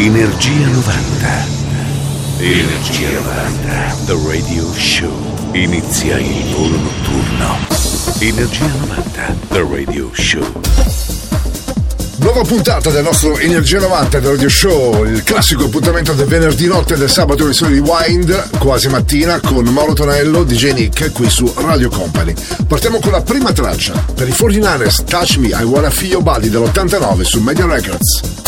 Energia 90. Energia 90. The Radio Show. Inizia il volo notturno. Energia 90. The Radio Show. Nuova puntata del nostro Energia 90 del Radio Show, il classico appuntamento del venerdì notte e del sabato versione di Wind, quasi mattina, con Mauro Tonello, DJ Nick, qui su Radio Company. Partiamo con la prima traccia, per i 49ers, Touch Me, I Wanna Feel Your Body dell'89 su Media Records.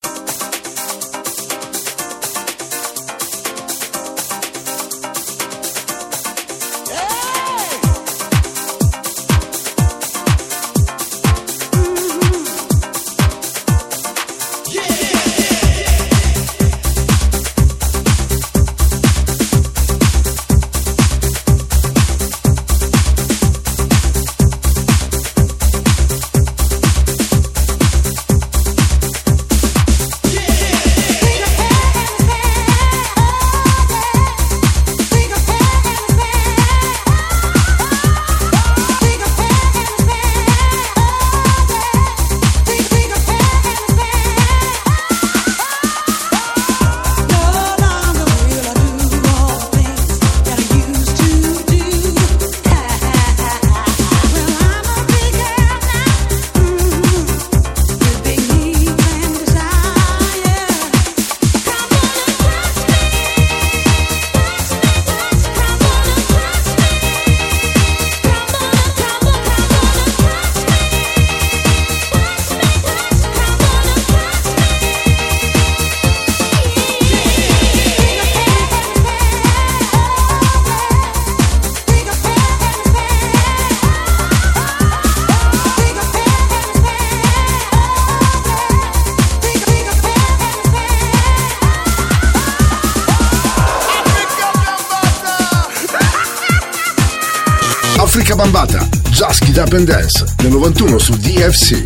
Up and Dance del 91 su DFC.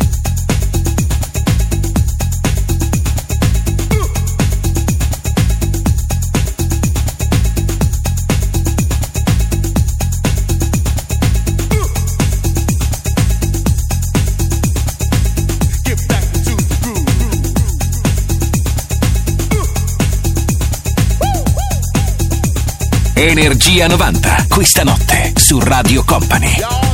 Energia 90, questa notte su Radio Company.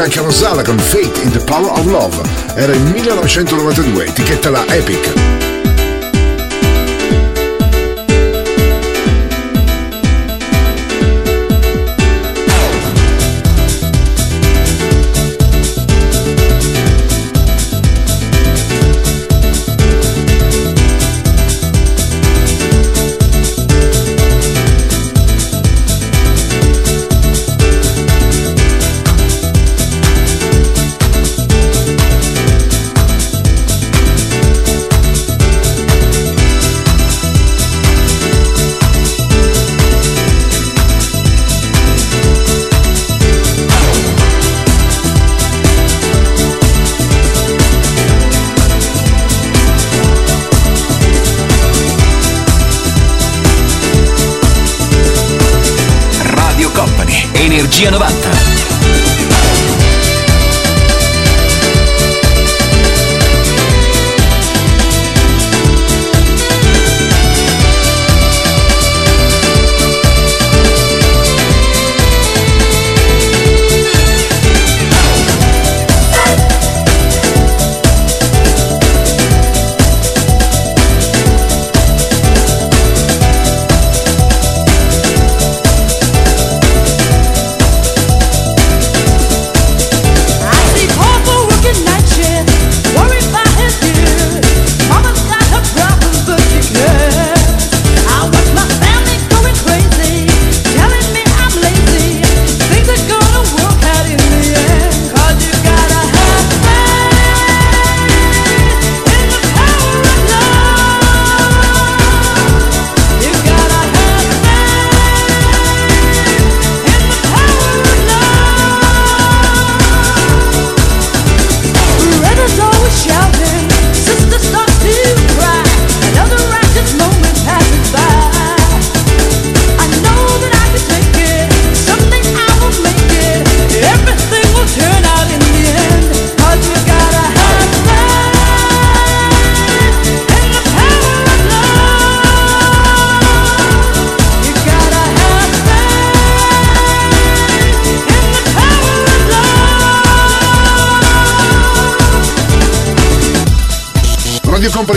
C'è anche Rosala con Fate in the Power of Love. Era il 1992, etichetta la Epic.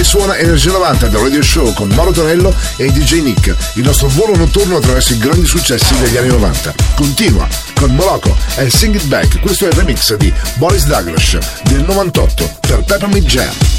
Suona Energia 90 del Radio Show con Mauro Tonello e DJ Nick, il nostro volo notturno attraverso i grandi successi degli anni 90. Continua con Moloko e Sing It Back, questo è il remix di Boris Douglas del 98 per Peppermint Jam.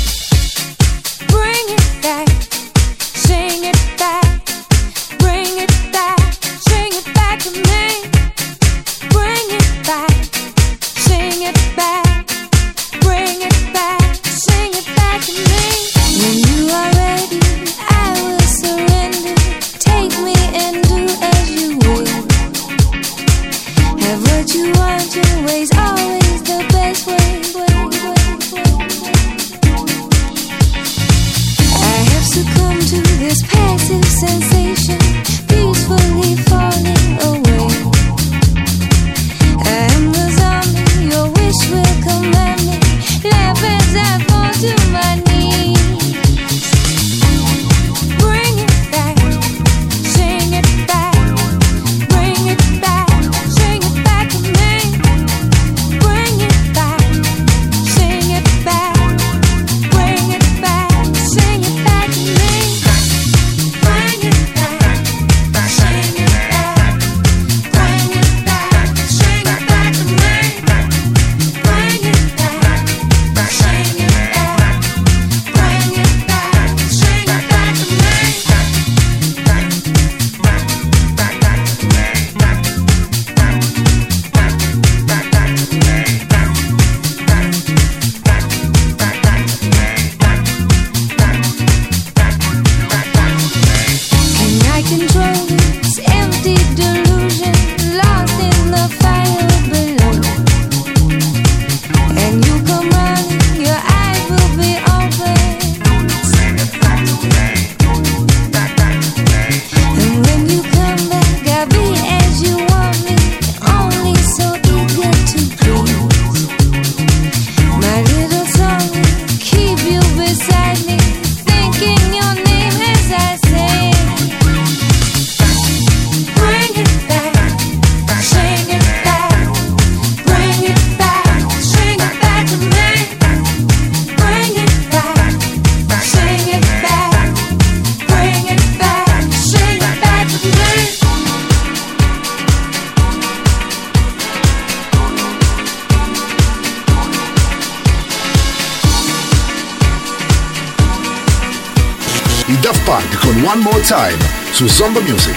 Time su Zomba Music.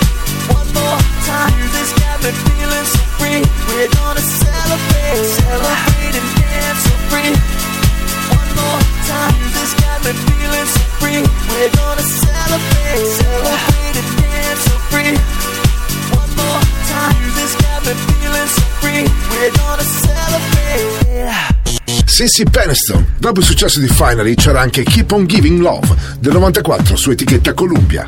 One more time. Music's got me feeling so. Sissy Peniston. Dopo il successo di Finally c'era anche Keep on Giving Love del 94 su etichetta Columbia.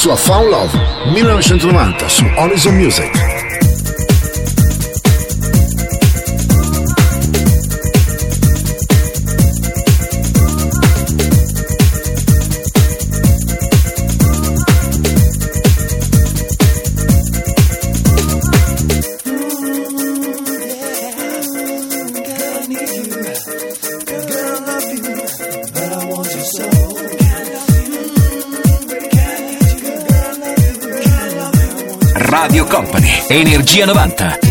Sua Found Love, 1990 su Horizon Music. Energia 90.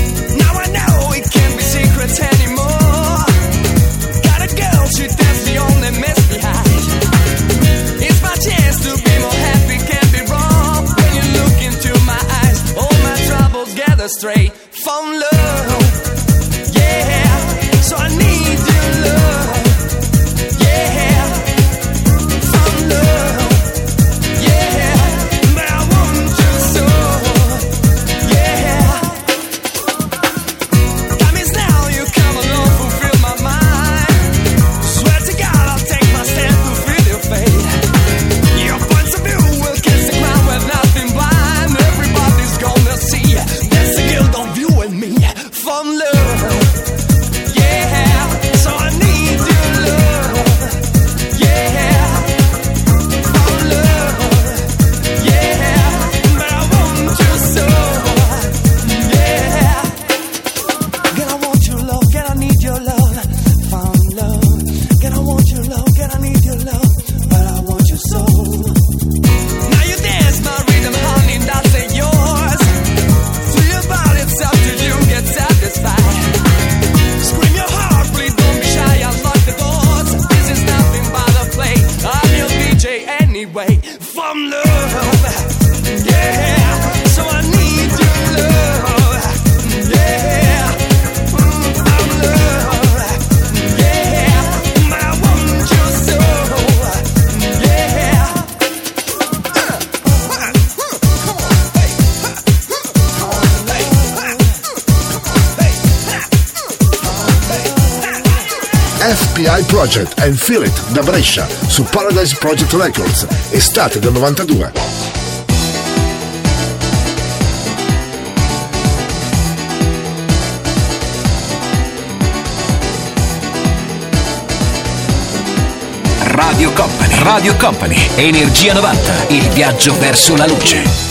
Brescia su Paradise Project Records, estate del 92. Radio Company, Radio Company, Energia 90, il viaggio verso la luce.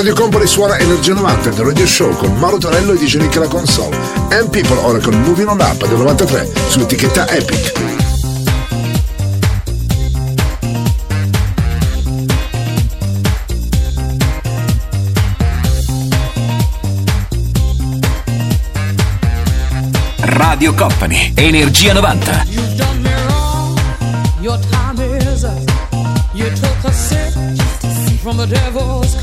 Radio Company suona Energia 90 del Radio Show con Mauro Tonello e DJ Nick la console. M People Oracle Moving on Up del 93 sull'etichetta Epic. Radio Company, Energia 90. You've done me wrong. Your time is up. You took a sip from the devil's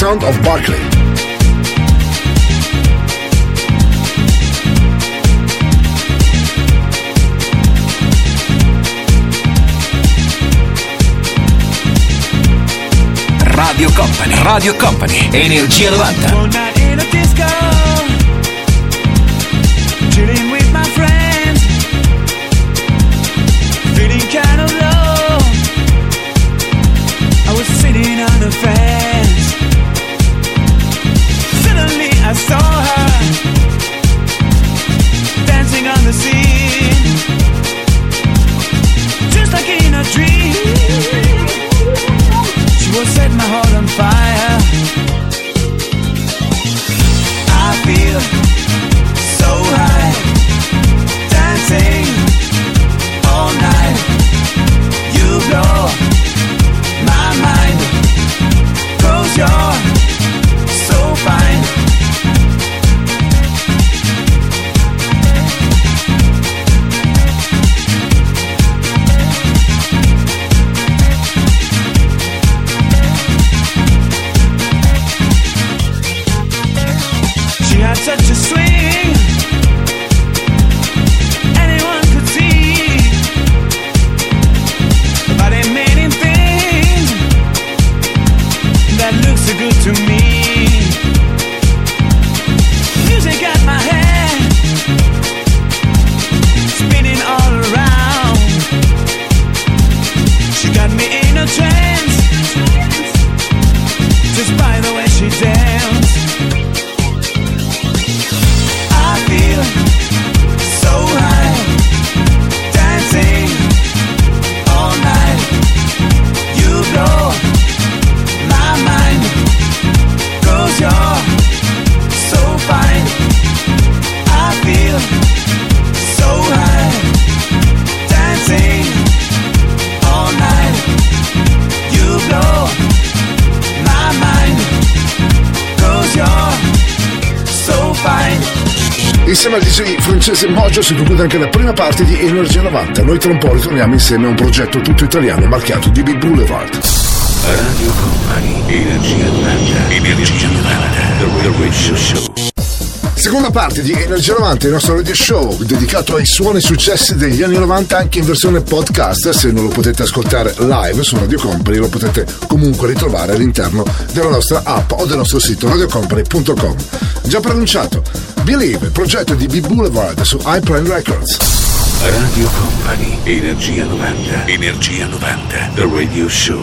sound of Barclay. Radio Company, Radio Company, Energia 90. Insieme al DJ francese Moggio si conclude anche la prima parte di Energia 90. Noi tra un po' ritorniamo insieme a un progetto tutto italiano marchiato DB Boulevard. Radio Company, Energia 90, Energia 90, The Radio Show. Seconda parte di Energia 90, il nostro radio show dedicato ai suoni successi degli anni 90 anche in versione podcast. Se non lo potete ascoltare live su Radio Company, lo potete comunque ritrovare all'interno della nostra app o del nostro sito radiocompany.com. Già pronunciato, Believe, progetto di B Boulevard su iPrime Records. Radio Company, Energia 90, Energia 90, The Radio Show.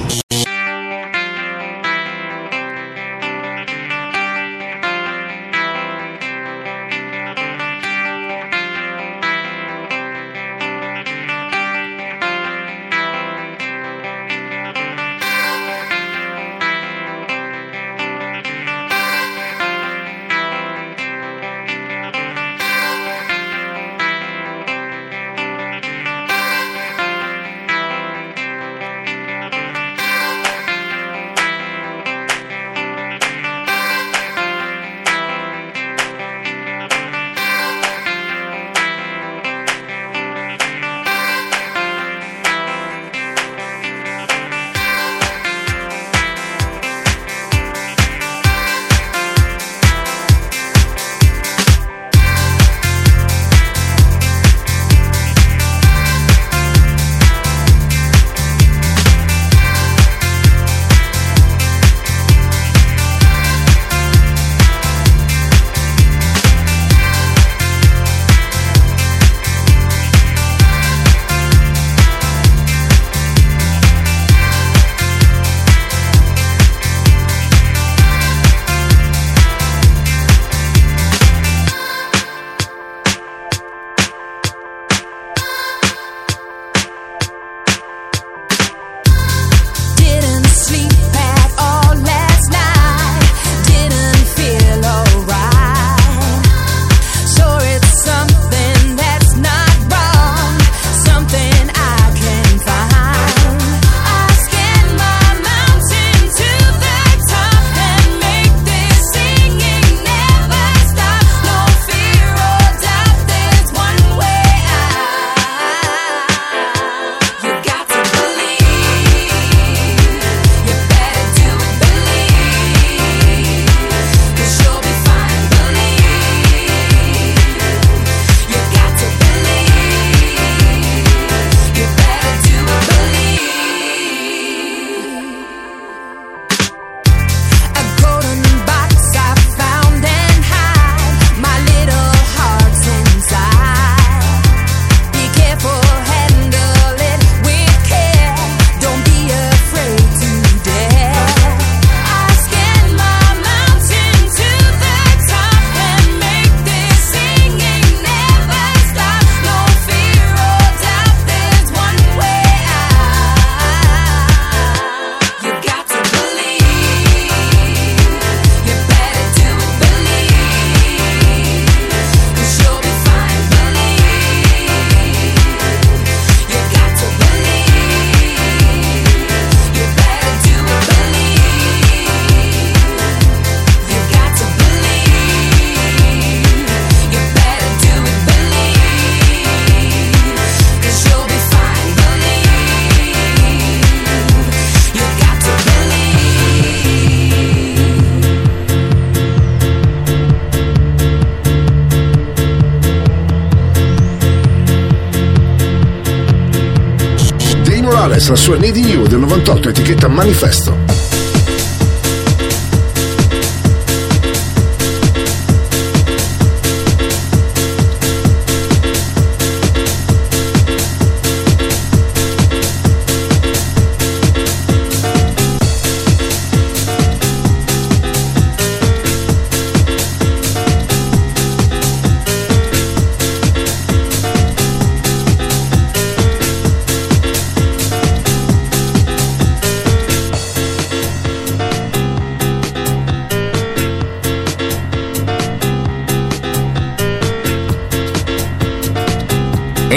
La sua Needy You del 98 etichetta Manifesto.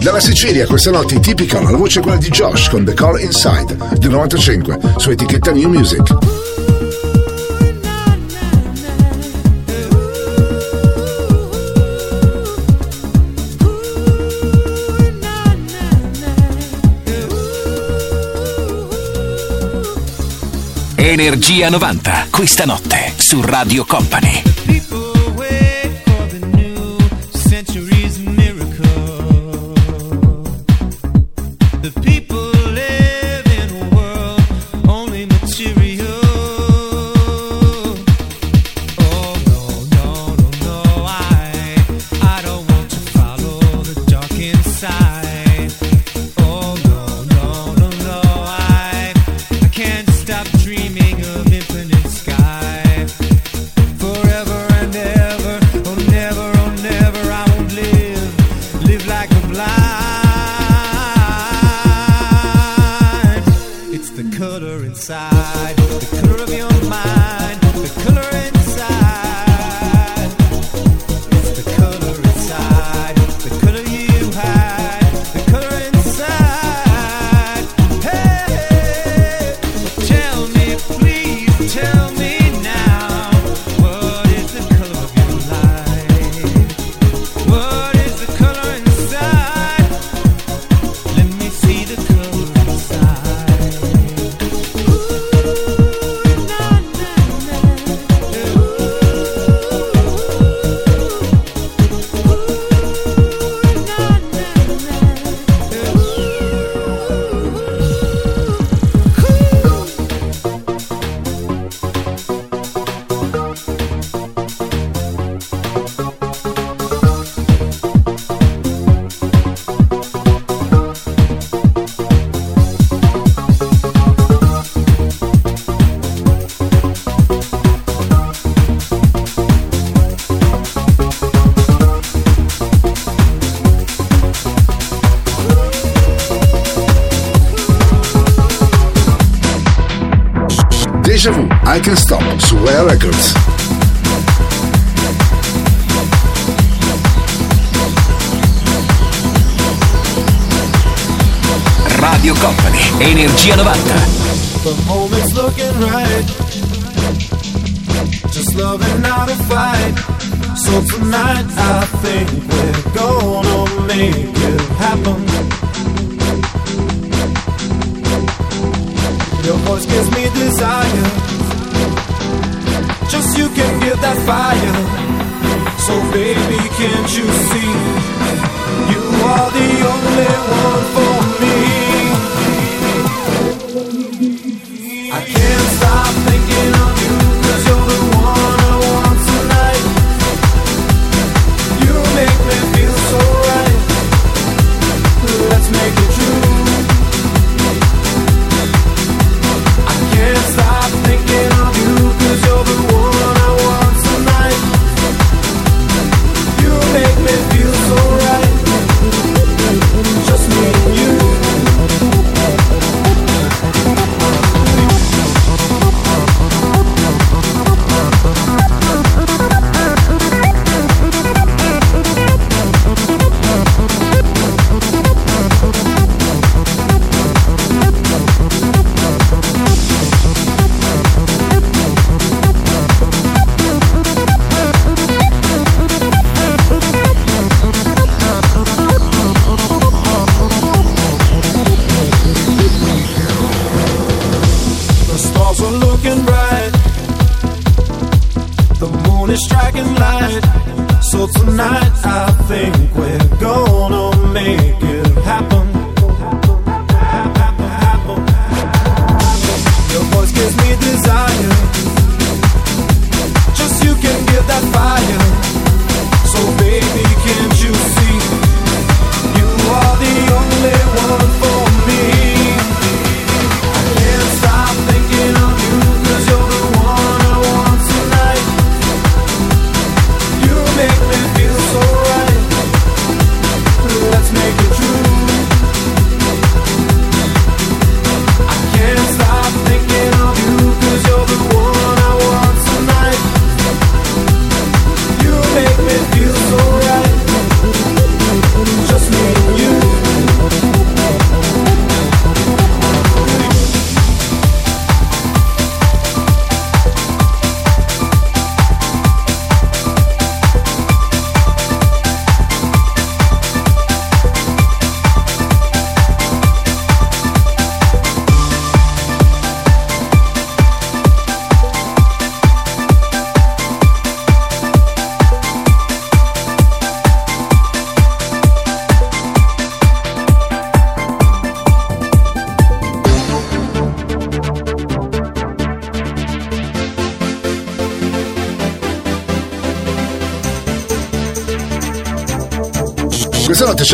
Dalla Sicilia questa notte tipica la voce quella di Josh con The Call Inside del 95 su etichetta New Music. Energia 90, questa notte su Radio Company.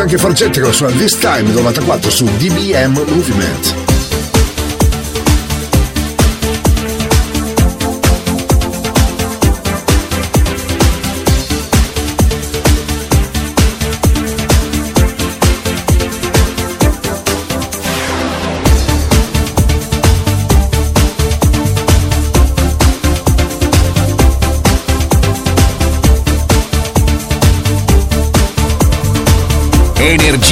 Anche Fargetti con la sua This Time 94 su DBM Movement.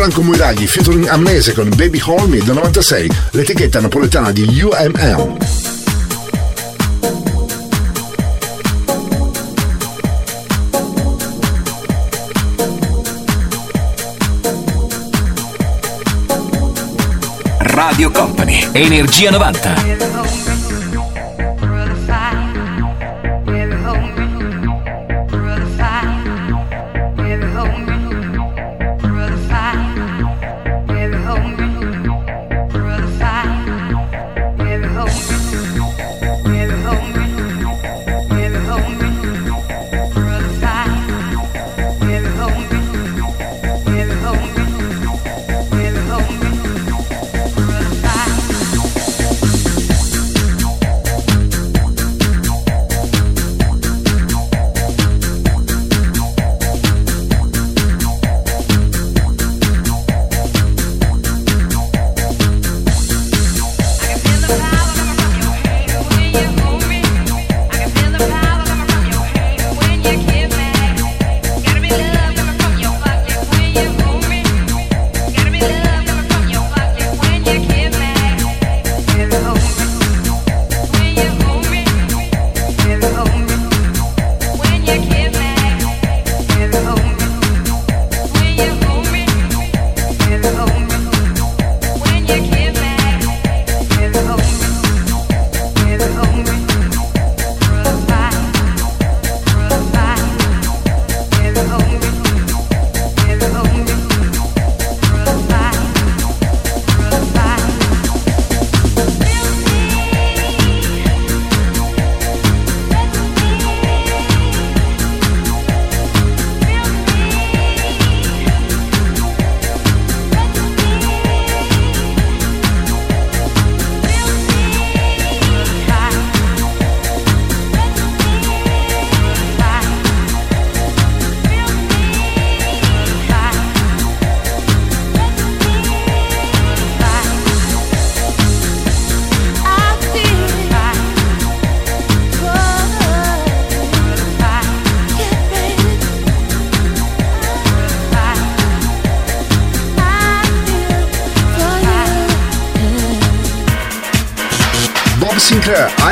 Franco Muiraghi featuring Amnese con Baby Hold Me del 96, l'etichetta napoletana di UMM. Radio Company, Energia 90.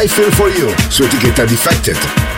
I Feel For You, su etichetta Defected.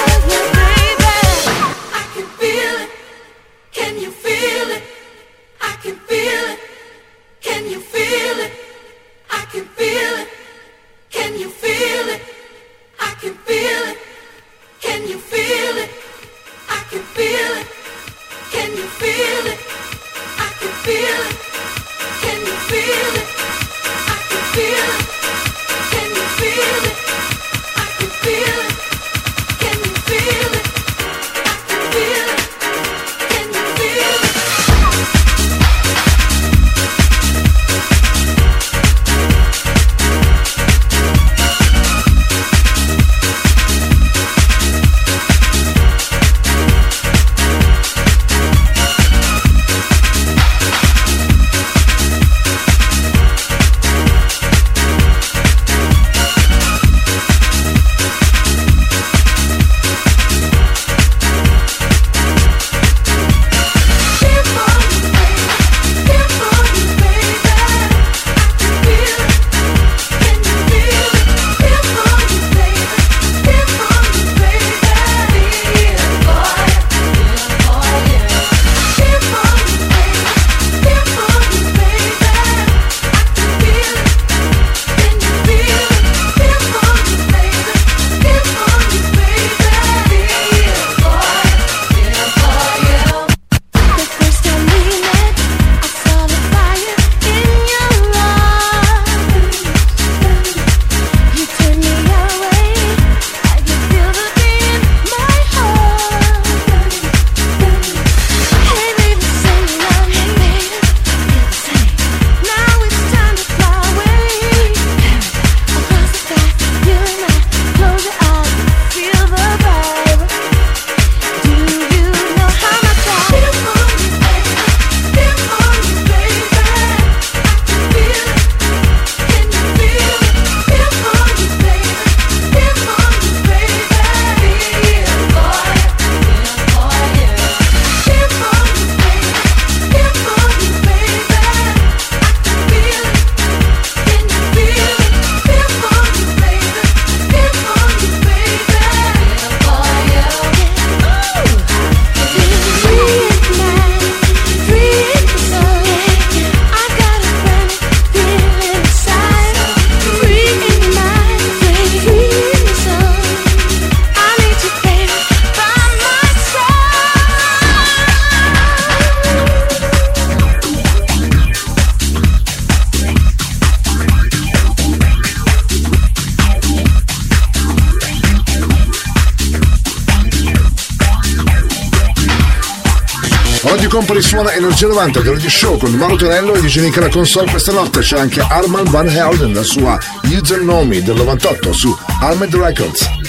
90 Grandi Show con Mauro Tonello e Digenica la console questa notte. C'è anche Arman Van Helden la sua Usernome del 98 su Armed Records.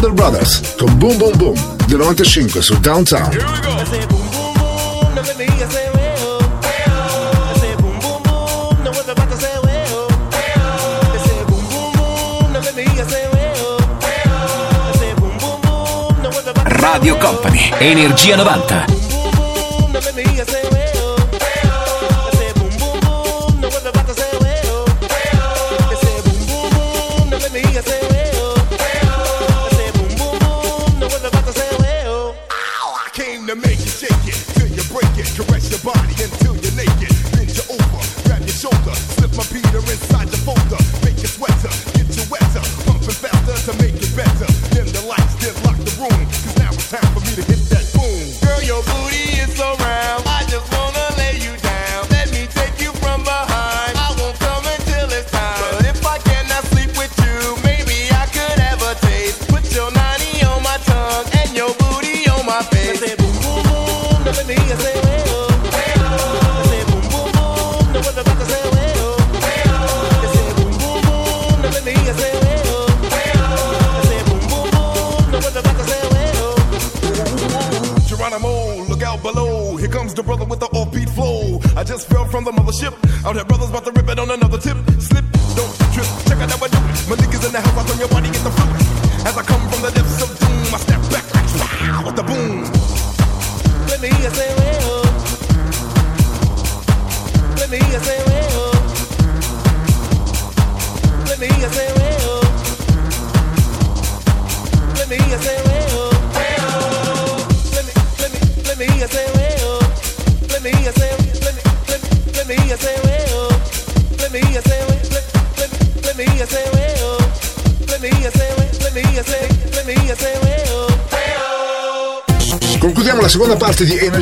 Wonder Brothers con Boom Boom Boom del 95 su Downtown. Radio Company, Energia 90.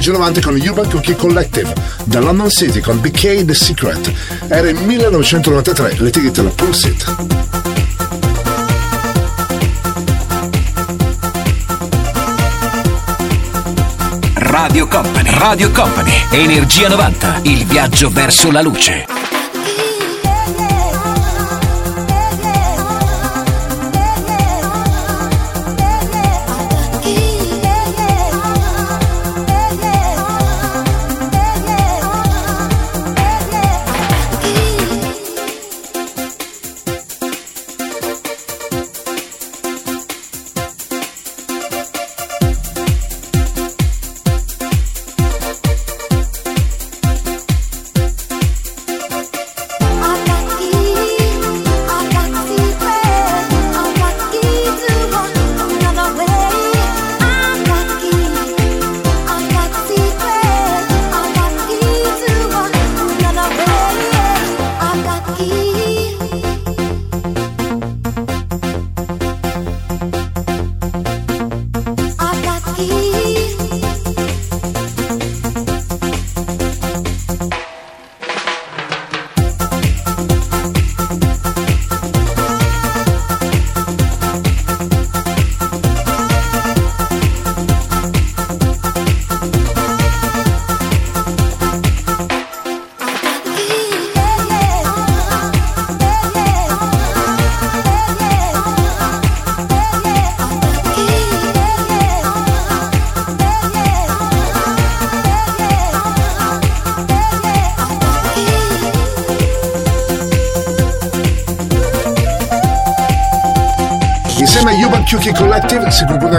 anni 90 con Urban Cookie Collective, da London City con BK The Secret. Era il 1993, l'etichetta la Pulse It. Radio Company, Radio Company, Energia 90, il viaggio verso la luce.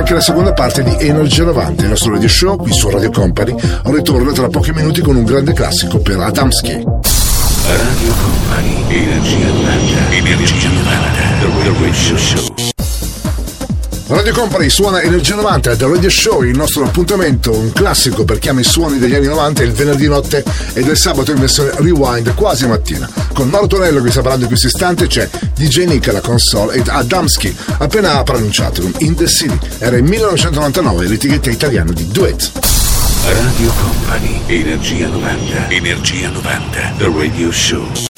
anche la seconda parte di Energia 90, il nostro radio show qui su Radio Company, ritorna tra pochi minuti con un grande classico per Adamski. Radio Company, Energia 90, Energia 90, The Radio Show. Radio Company suona Energia 90 The Radio Show, il nostro appuntamento, un classico per chi ama i suoni degli anni 90 il venerdì notte e del sabato in versione rewind quasi mattina con Mauro Tonello che sta parlando in questo istante c'è DJ Nick alla console ed Adamski appena ha pronunciato un In The City. Era il 1999 l'etichetta italiana di Duet. Radio Company Energia 90 Energia 90 The Radio Show.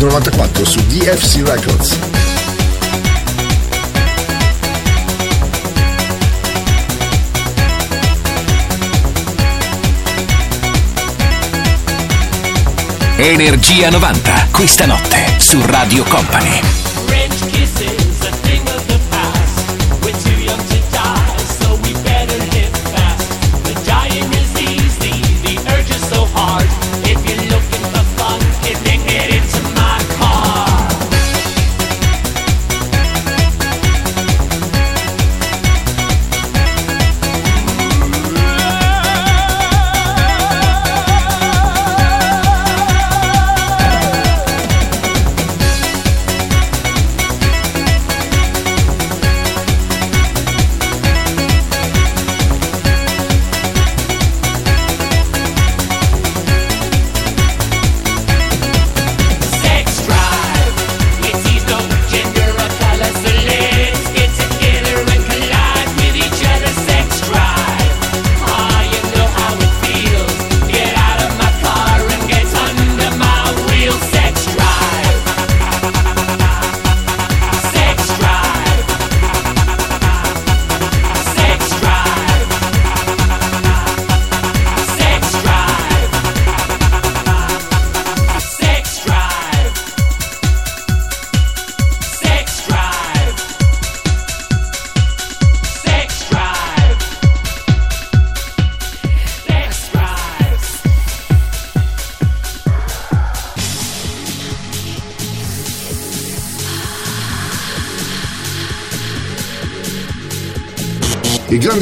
del 94 su DFC Records. Energia 90, questa notte su Radio Company.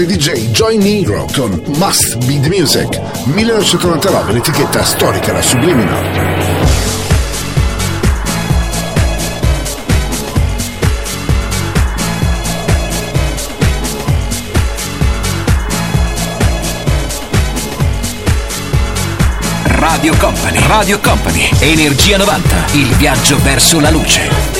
DJ Joy Negro con Must Be the Music, 1999, l'etichetta storica la Subliminal. Radio Company, Radio Company, Energia 90, il viaggio verso la luce.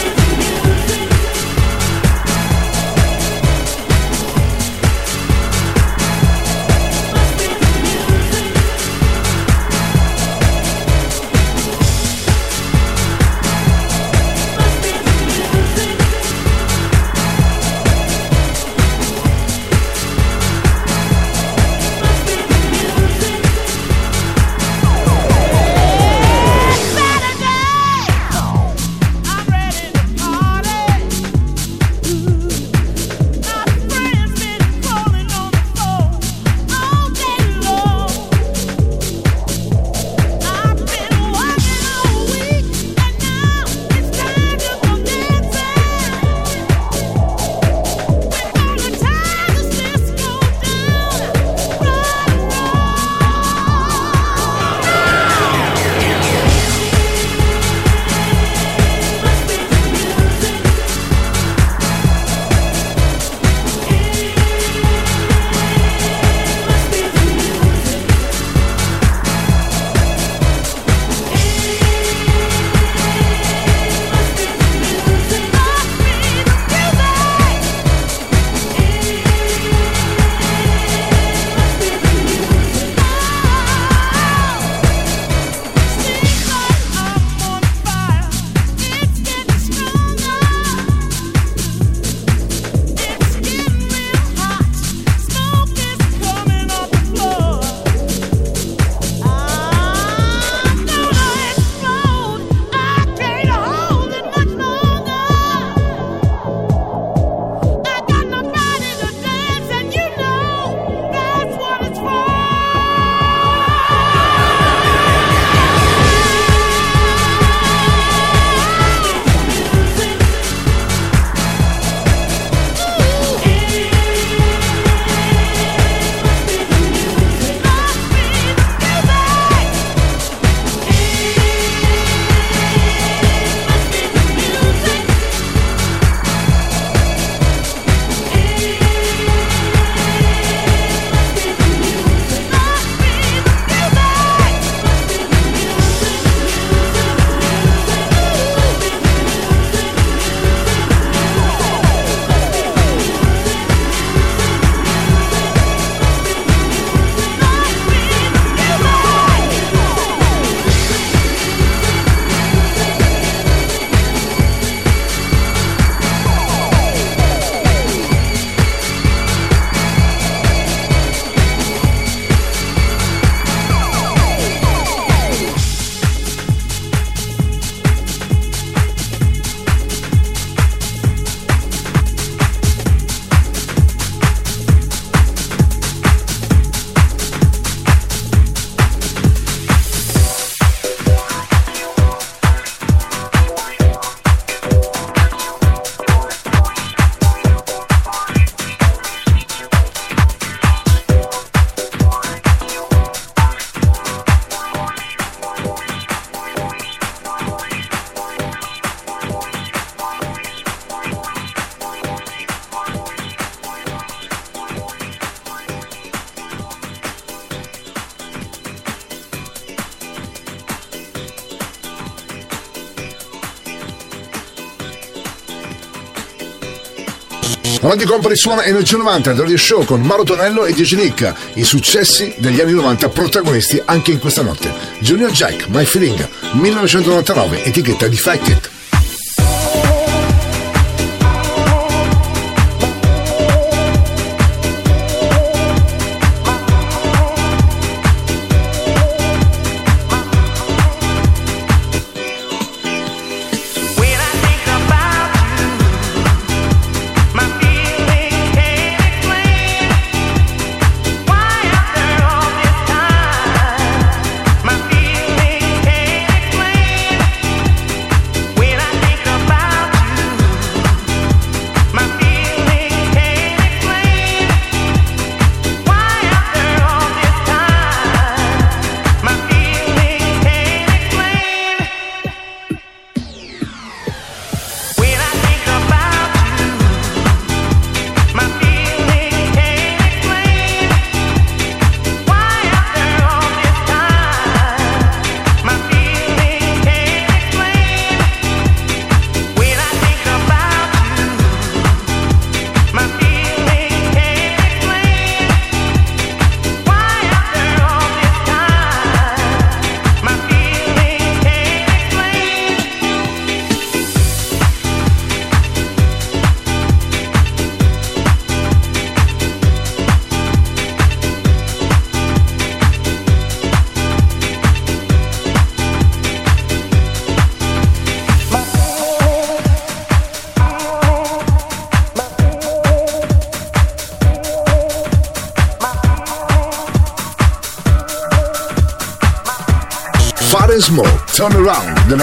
Avanti Company suona Energy 90 al Radio Show con Maro Tonello e Dieci Nick, i successi degli anni 90 protagonisti anche in questa notte. Junior Jack, My Feeling, 1999, etichetta di Fight It.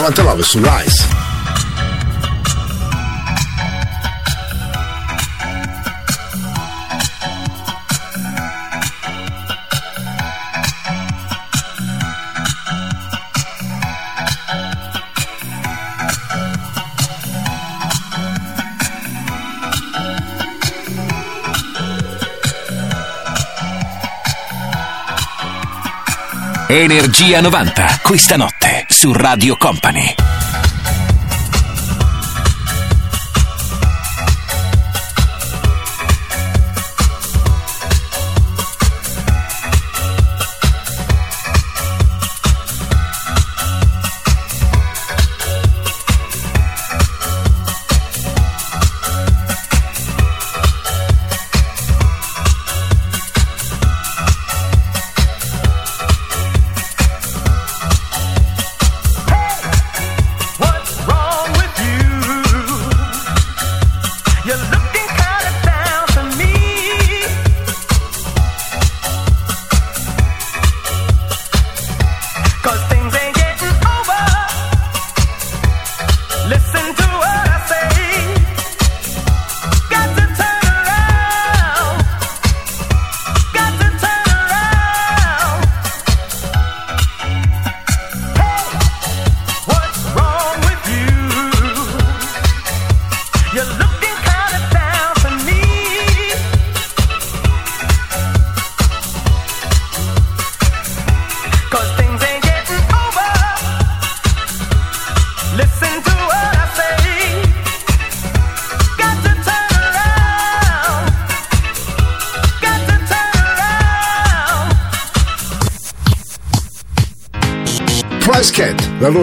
99 su Rise. Energia 90, questa notte su Radio Company.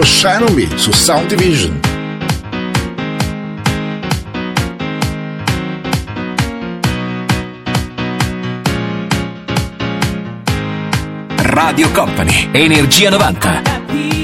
con Shine On Me su Sound Division. Radio Company, Energia 90.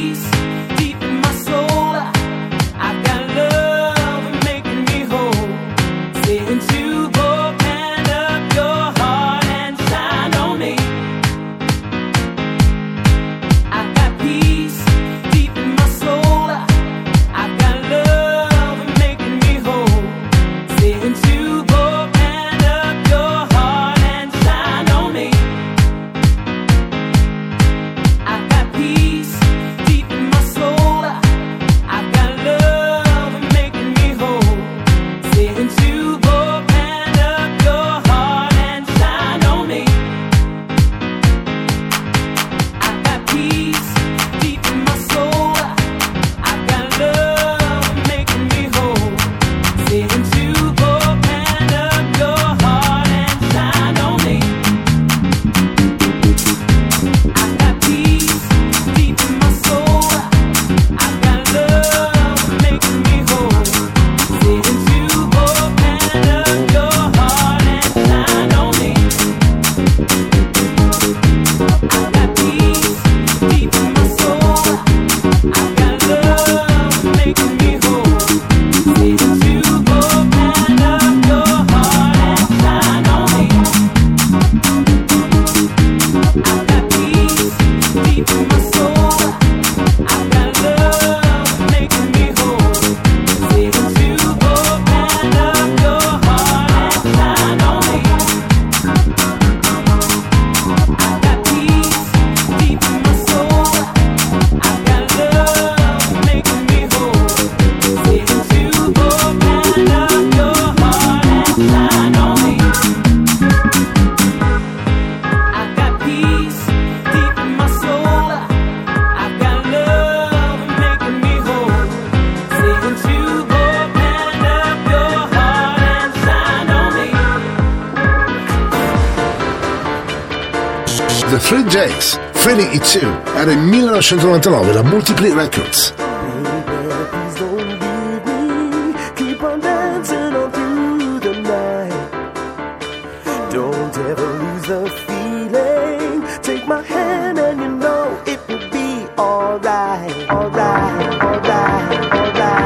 Jax, Freddie e Chill era il 1999 da Multiple Records.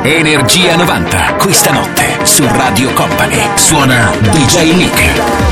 Energia 90, questa notte su Radio Company. Suona DJ Nick.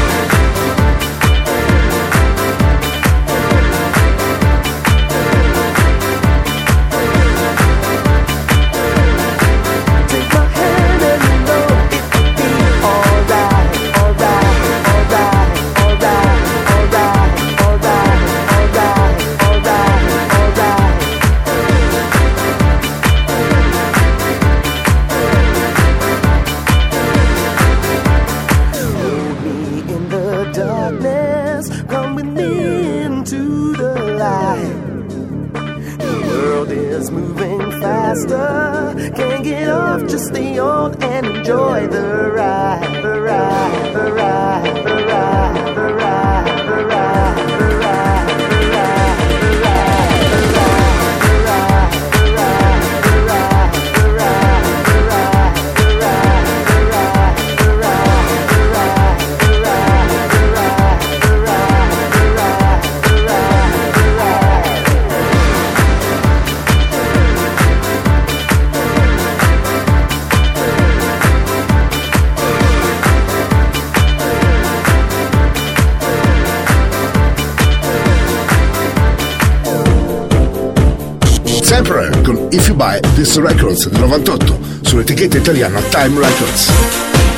98 sull'etichetta italiana Time Records.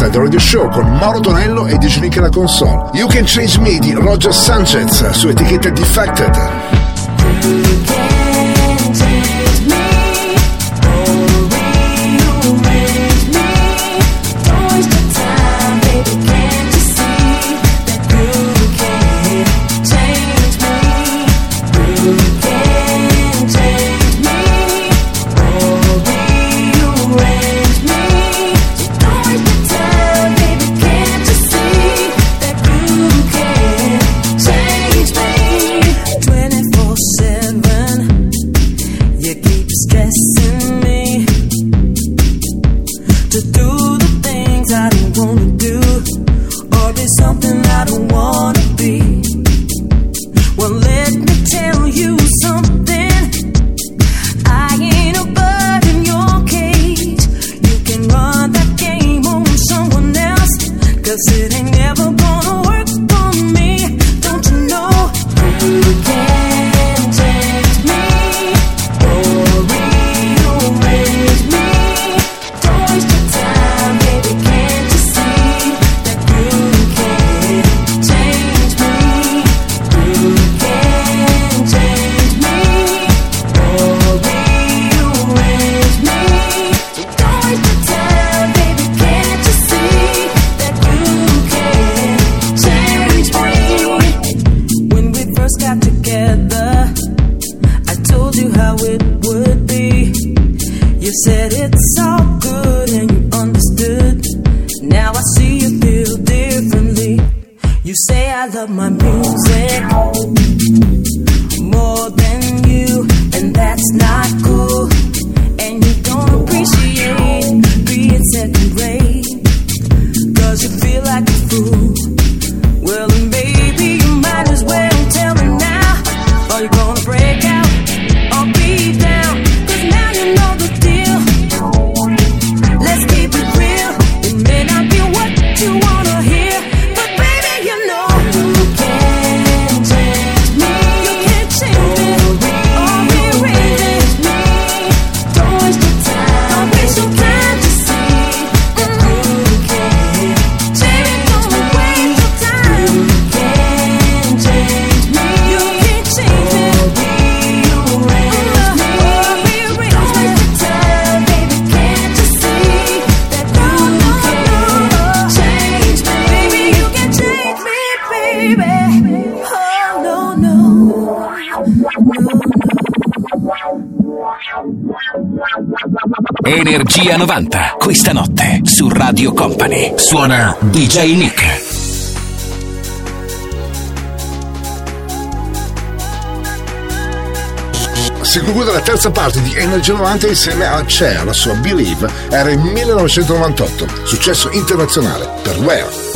puntata del Radio Show con Mauro Tonello e Diginic alla console. You Can Change Me di Roger Sanchez su etichetta Defected. You say I love my music. Energia 90, questa notte su Radio Company. Suona DJ Nick. si conclude la terza parte di Energia 90 insieme a Cher, la sua Believe, era il 1998, successo internazionale per Ware.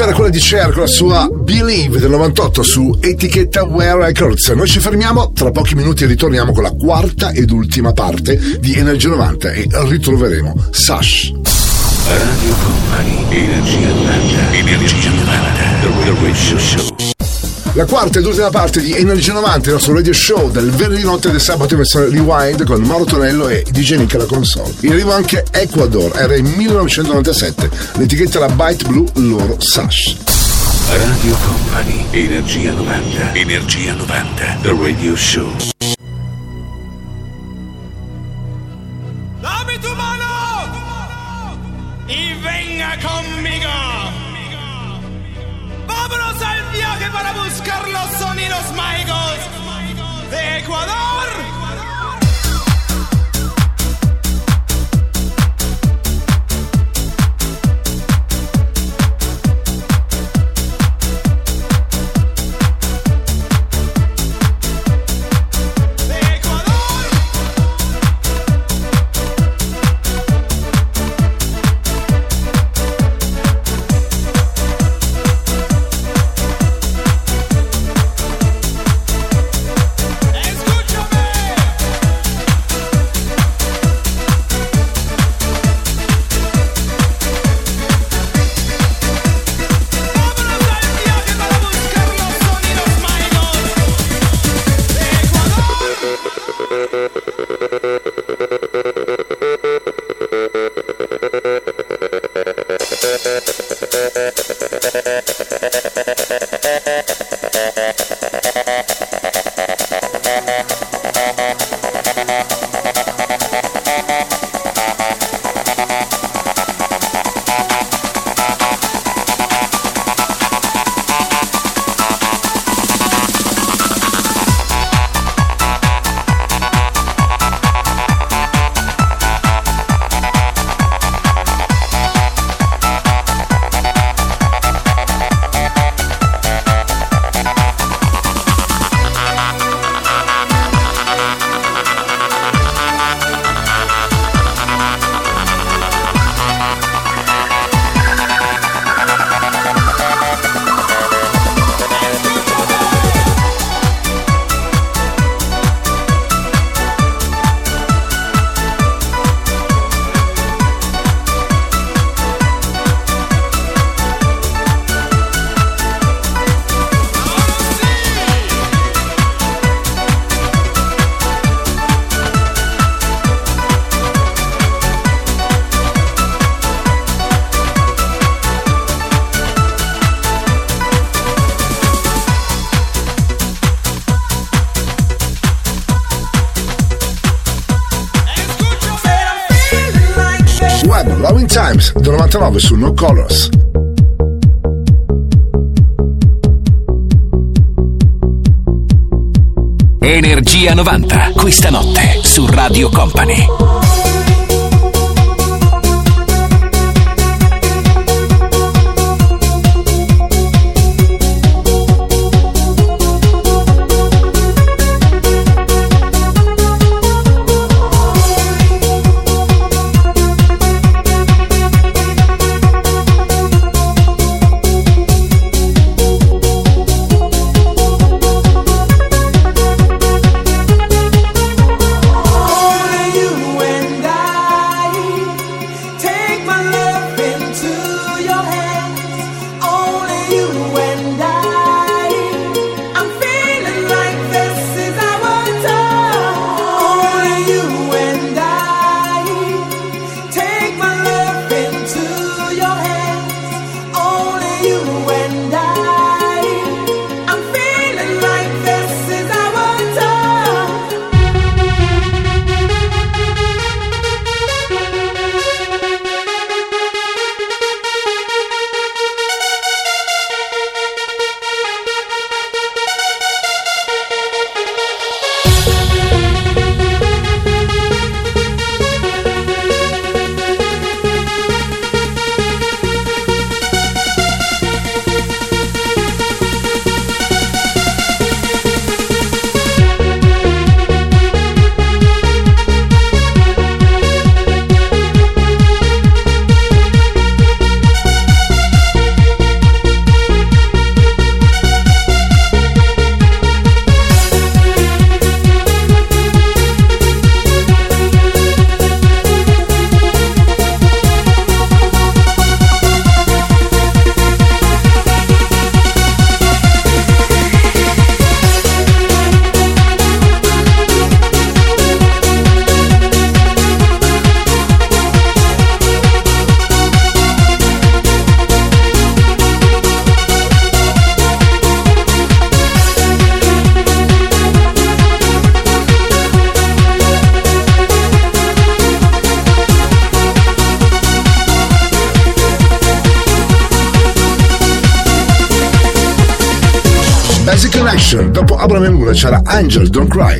c'era quella di Cher con la sua Believe del 98 su etichetta Wear Records. Noi ci fermiamo, tra pochi minuti ritorniamo con la quarta ed ultima parte di Energia 90 e ritroveremo Sash. Radio Company, Energia 90, Energia 90, The Radio Show. La quarta ed ultima parte di Energia 90, il nostro radio show del venerdì notte del sabato in versione rewind con Mauro Tonello e DJ Nick alla console. In arrivo anche Ecuador, era il 1997, l'etichetta la Byte Blue loro Sash. Radio Company, Energia 90, Energia 90, The Radio Show. Mágicos de Ecuador. Loving Times del 99 su No Colors. Energia 90, questa notte su Radio Company.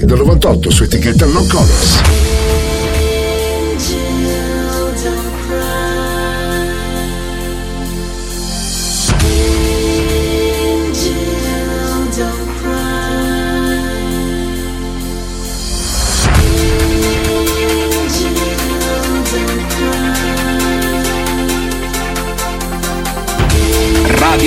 del 98 su etichetta No Colors.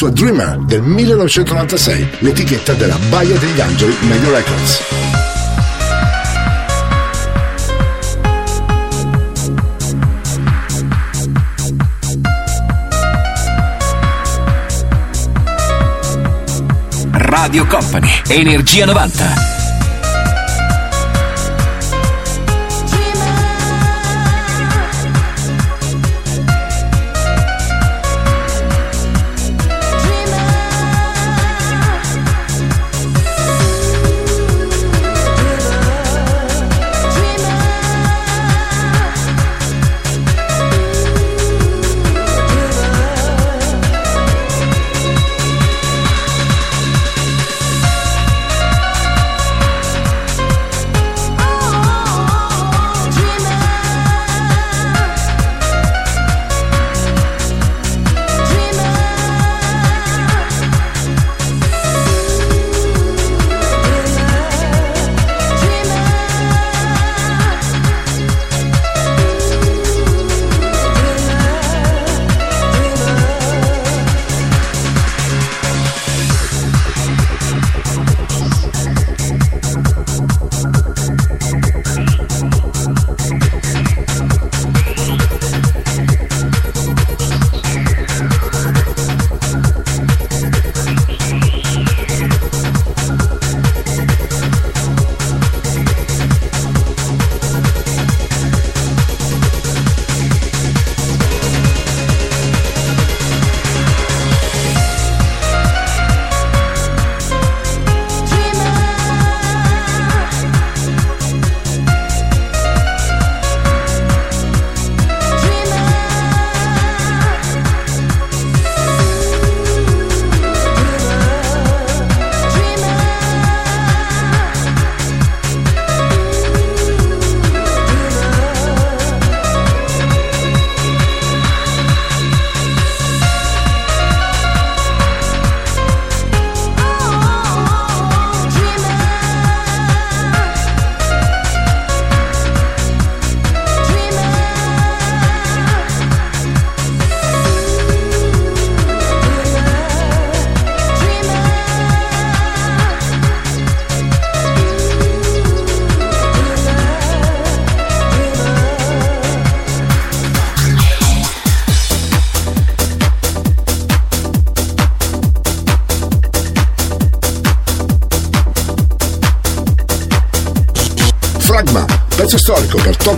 sua Dreamer del 1996, l'etichetta della Baia degli Angeli Medio Records. Radio Company, Energia 90.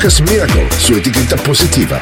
Focus Miracle su etiqueta positiva.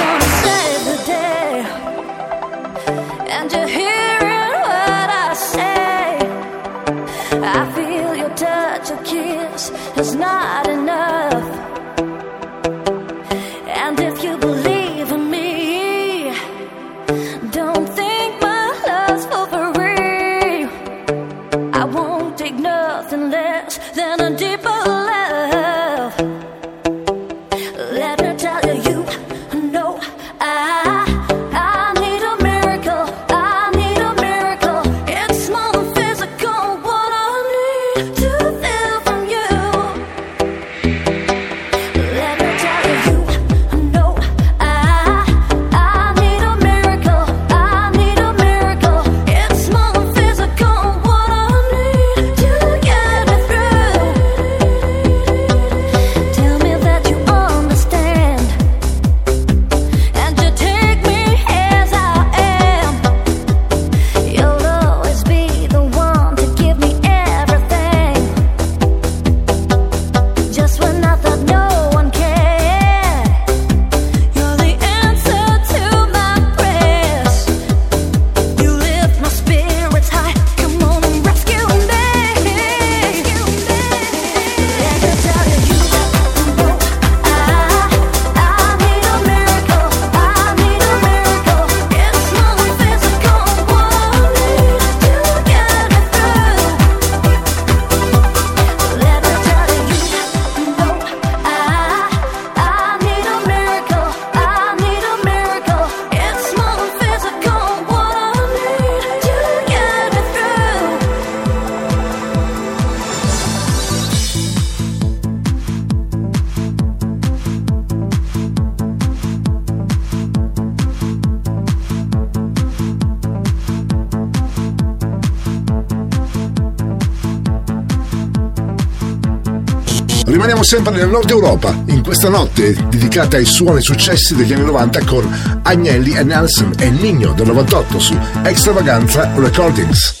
Siamo sempre nel nord Europa, in questa notte dedicata ai suoni successi degli anni 90 con Agnelli e Nelson e Nino del 98 su Extravaganza Recordings.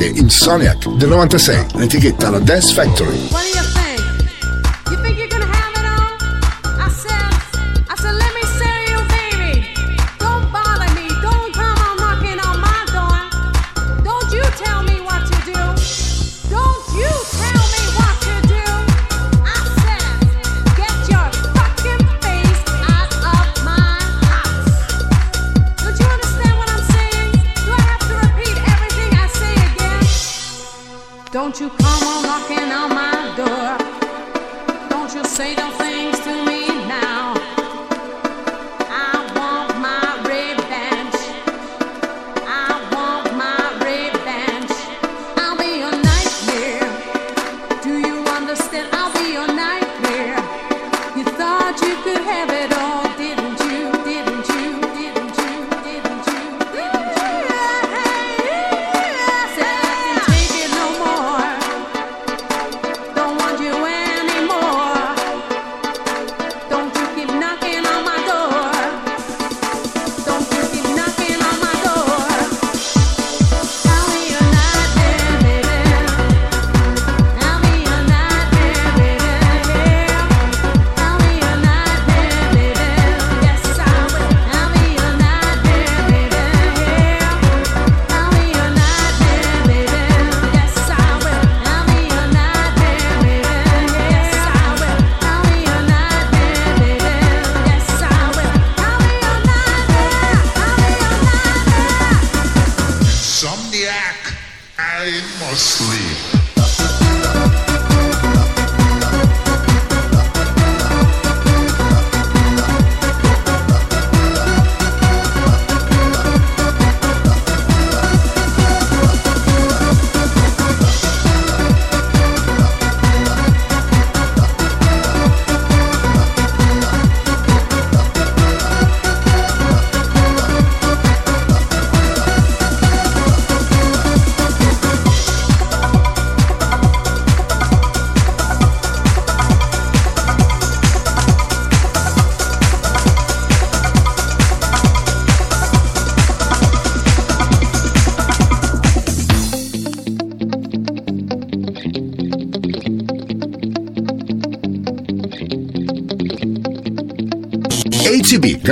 Friday Insomniac del 96, l'etichetta la Dance Factory.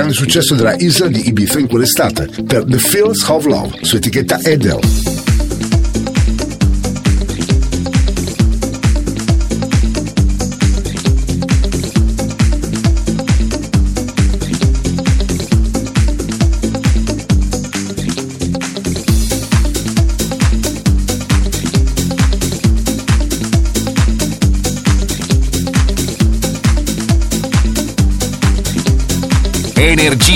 grande successo della isola di Ibiza in quell'estate per The Fields of Love su etichetta Edel.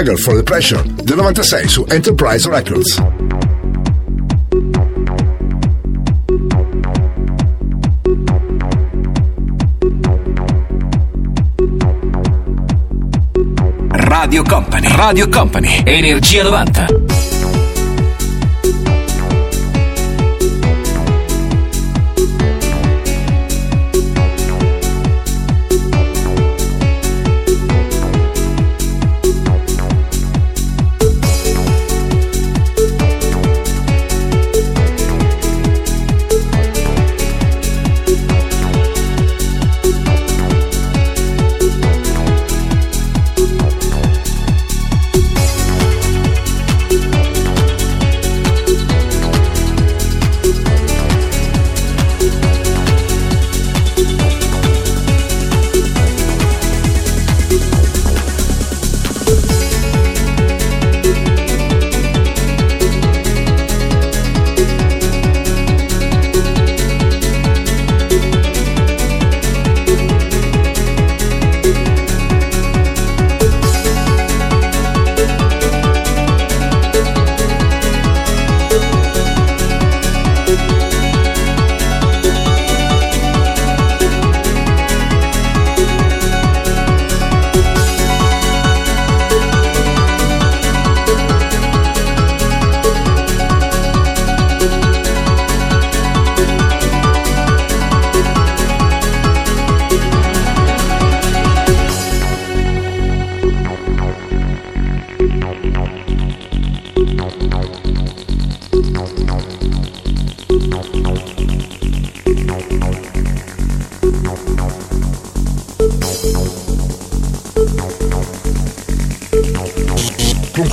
Struggle for the Pressure del 96 su Enterprise Records. Radio Company, Radio Company, Energia 90.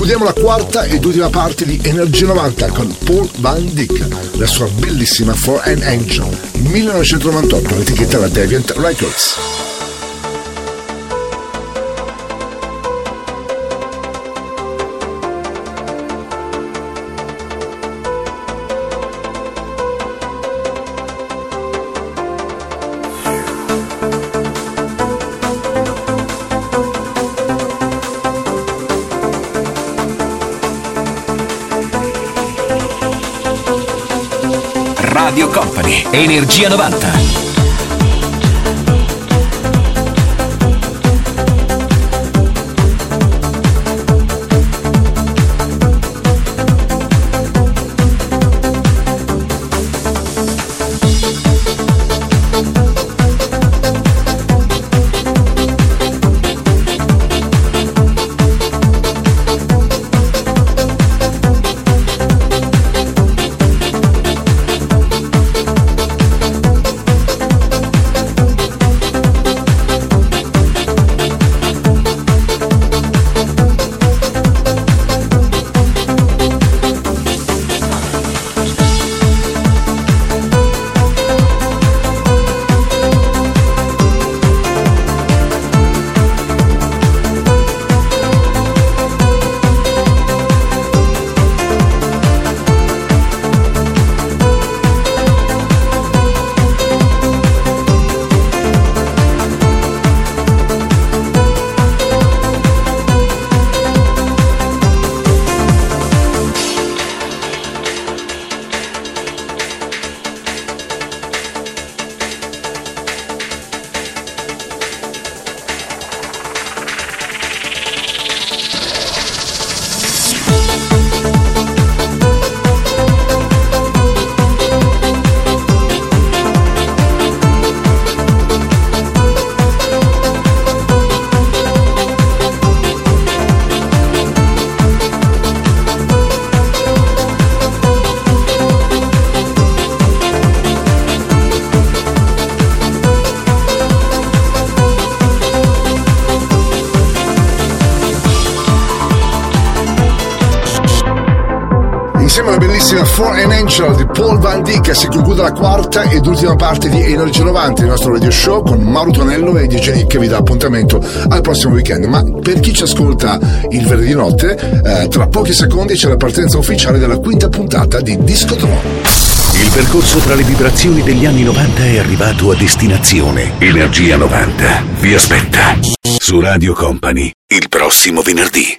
Concludiamo la quarta ed ultima parte di Energia 90 con Paul Van Dyck, la sua bellissima For an Angel, 1998, l'etichetta la Deviant Records. Energia 90. Dyck si conclude la quarta ed ultima parte di Energy 90, il nostro radio show con Mauro Tonello e DJ che vi dà appuntamento al prossimo weekend. Ma per chi ci ascolta il venerdì notte, eh, tra pochi secondi c'è la partenza ufficiale della quinta puntata di Discotron. Il percorso tra le vibrazioni degli anni 90 è arrivato a destinazione. Energia 90 vi aspetta su Radio Company il prossimo venerdì.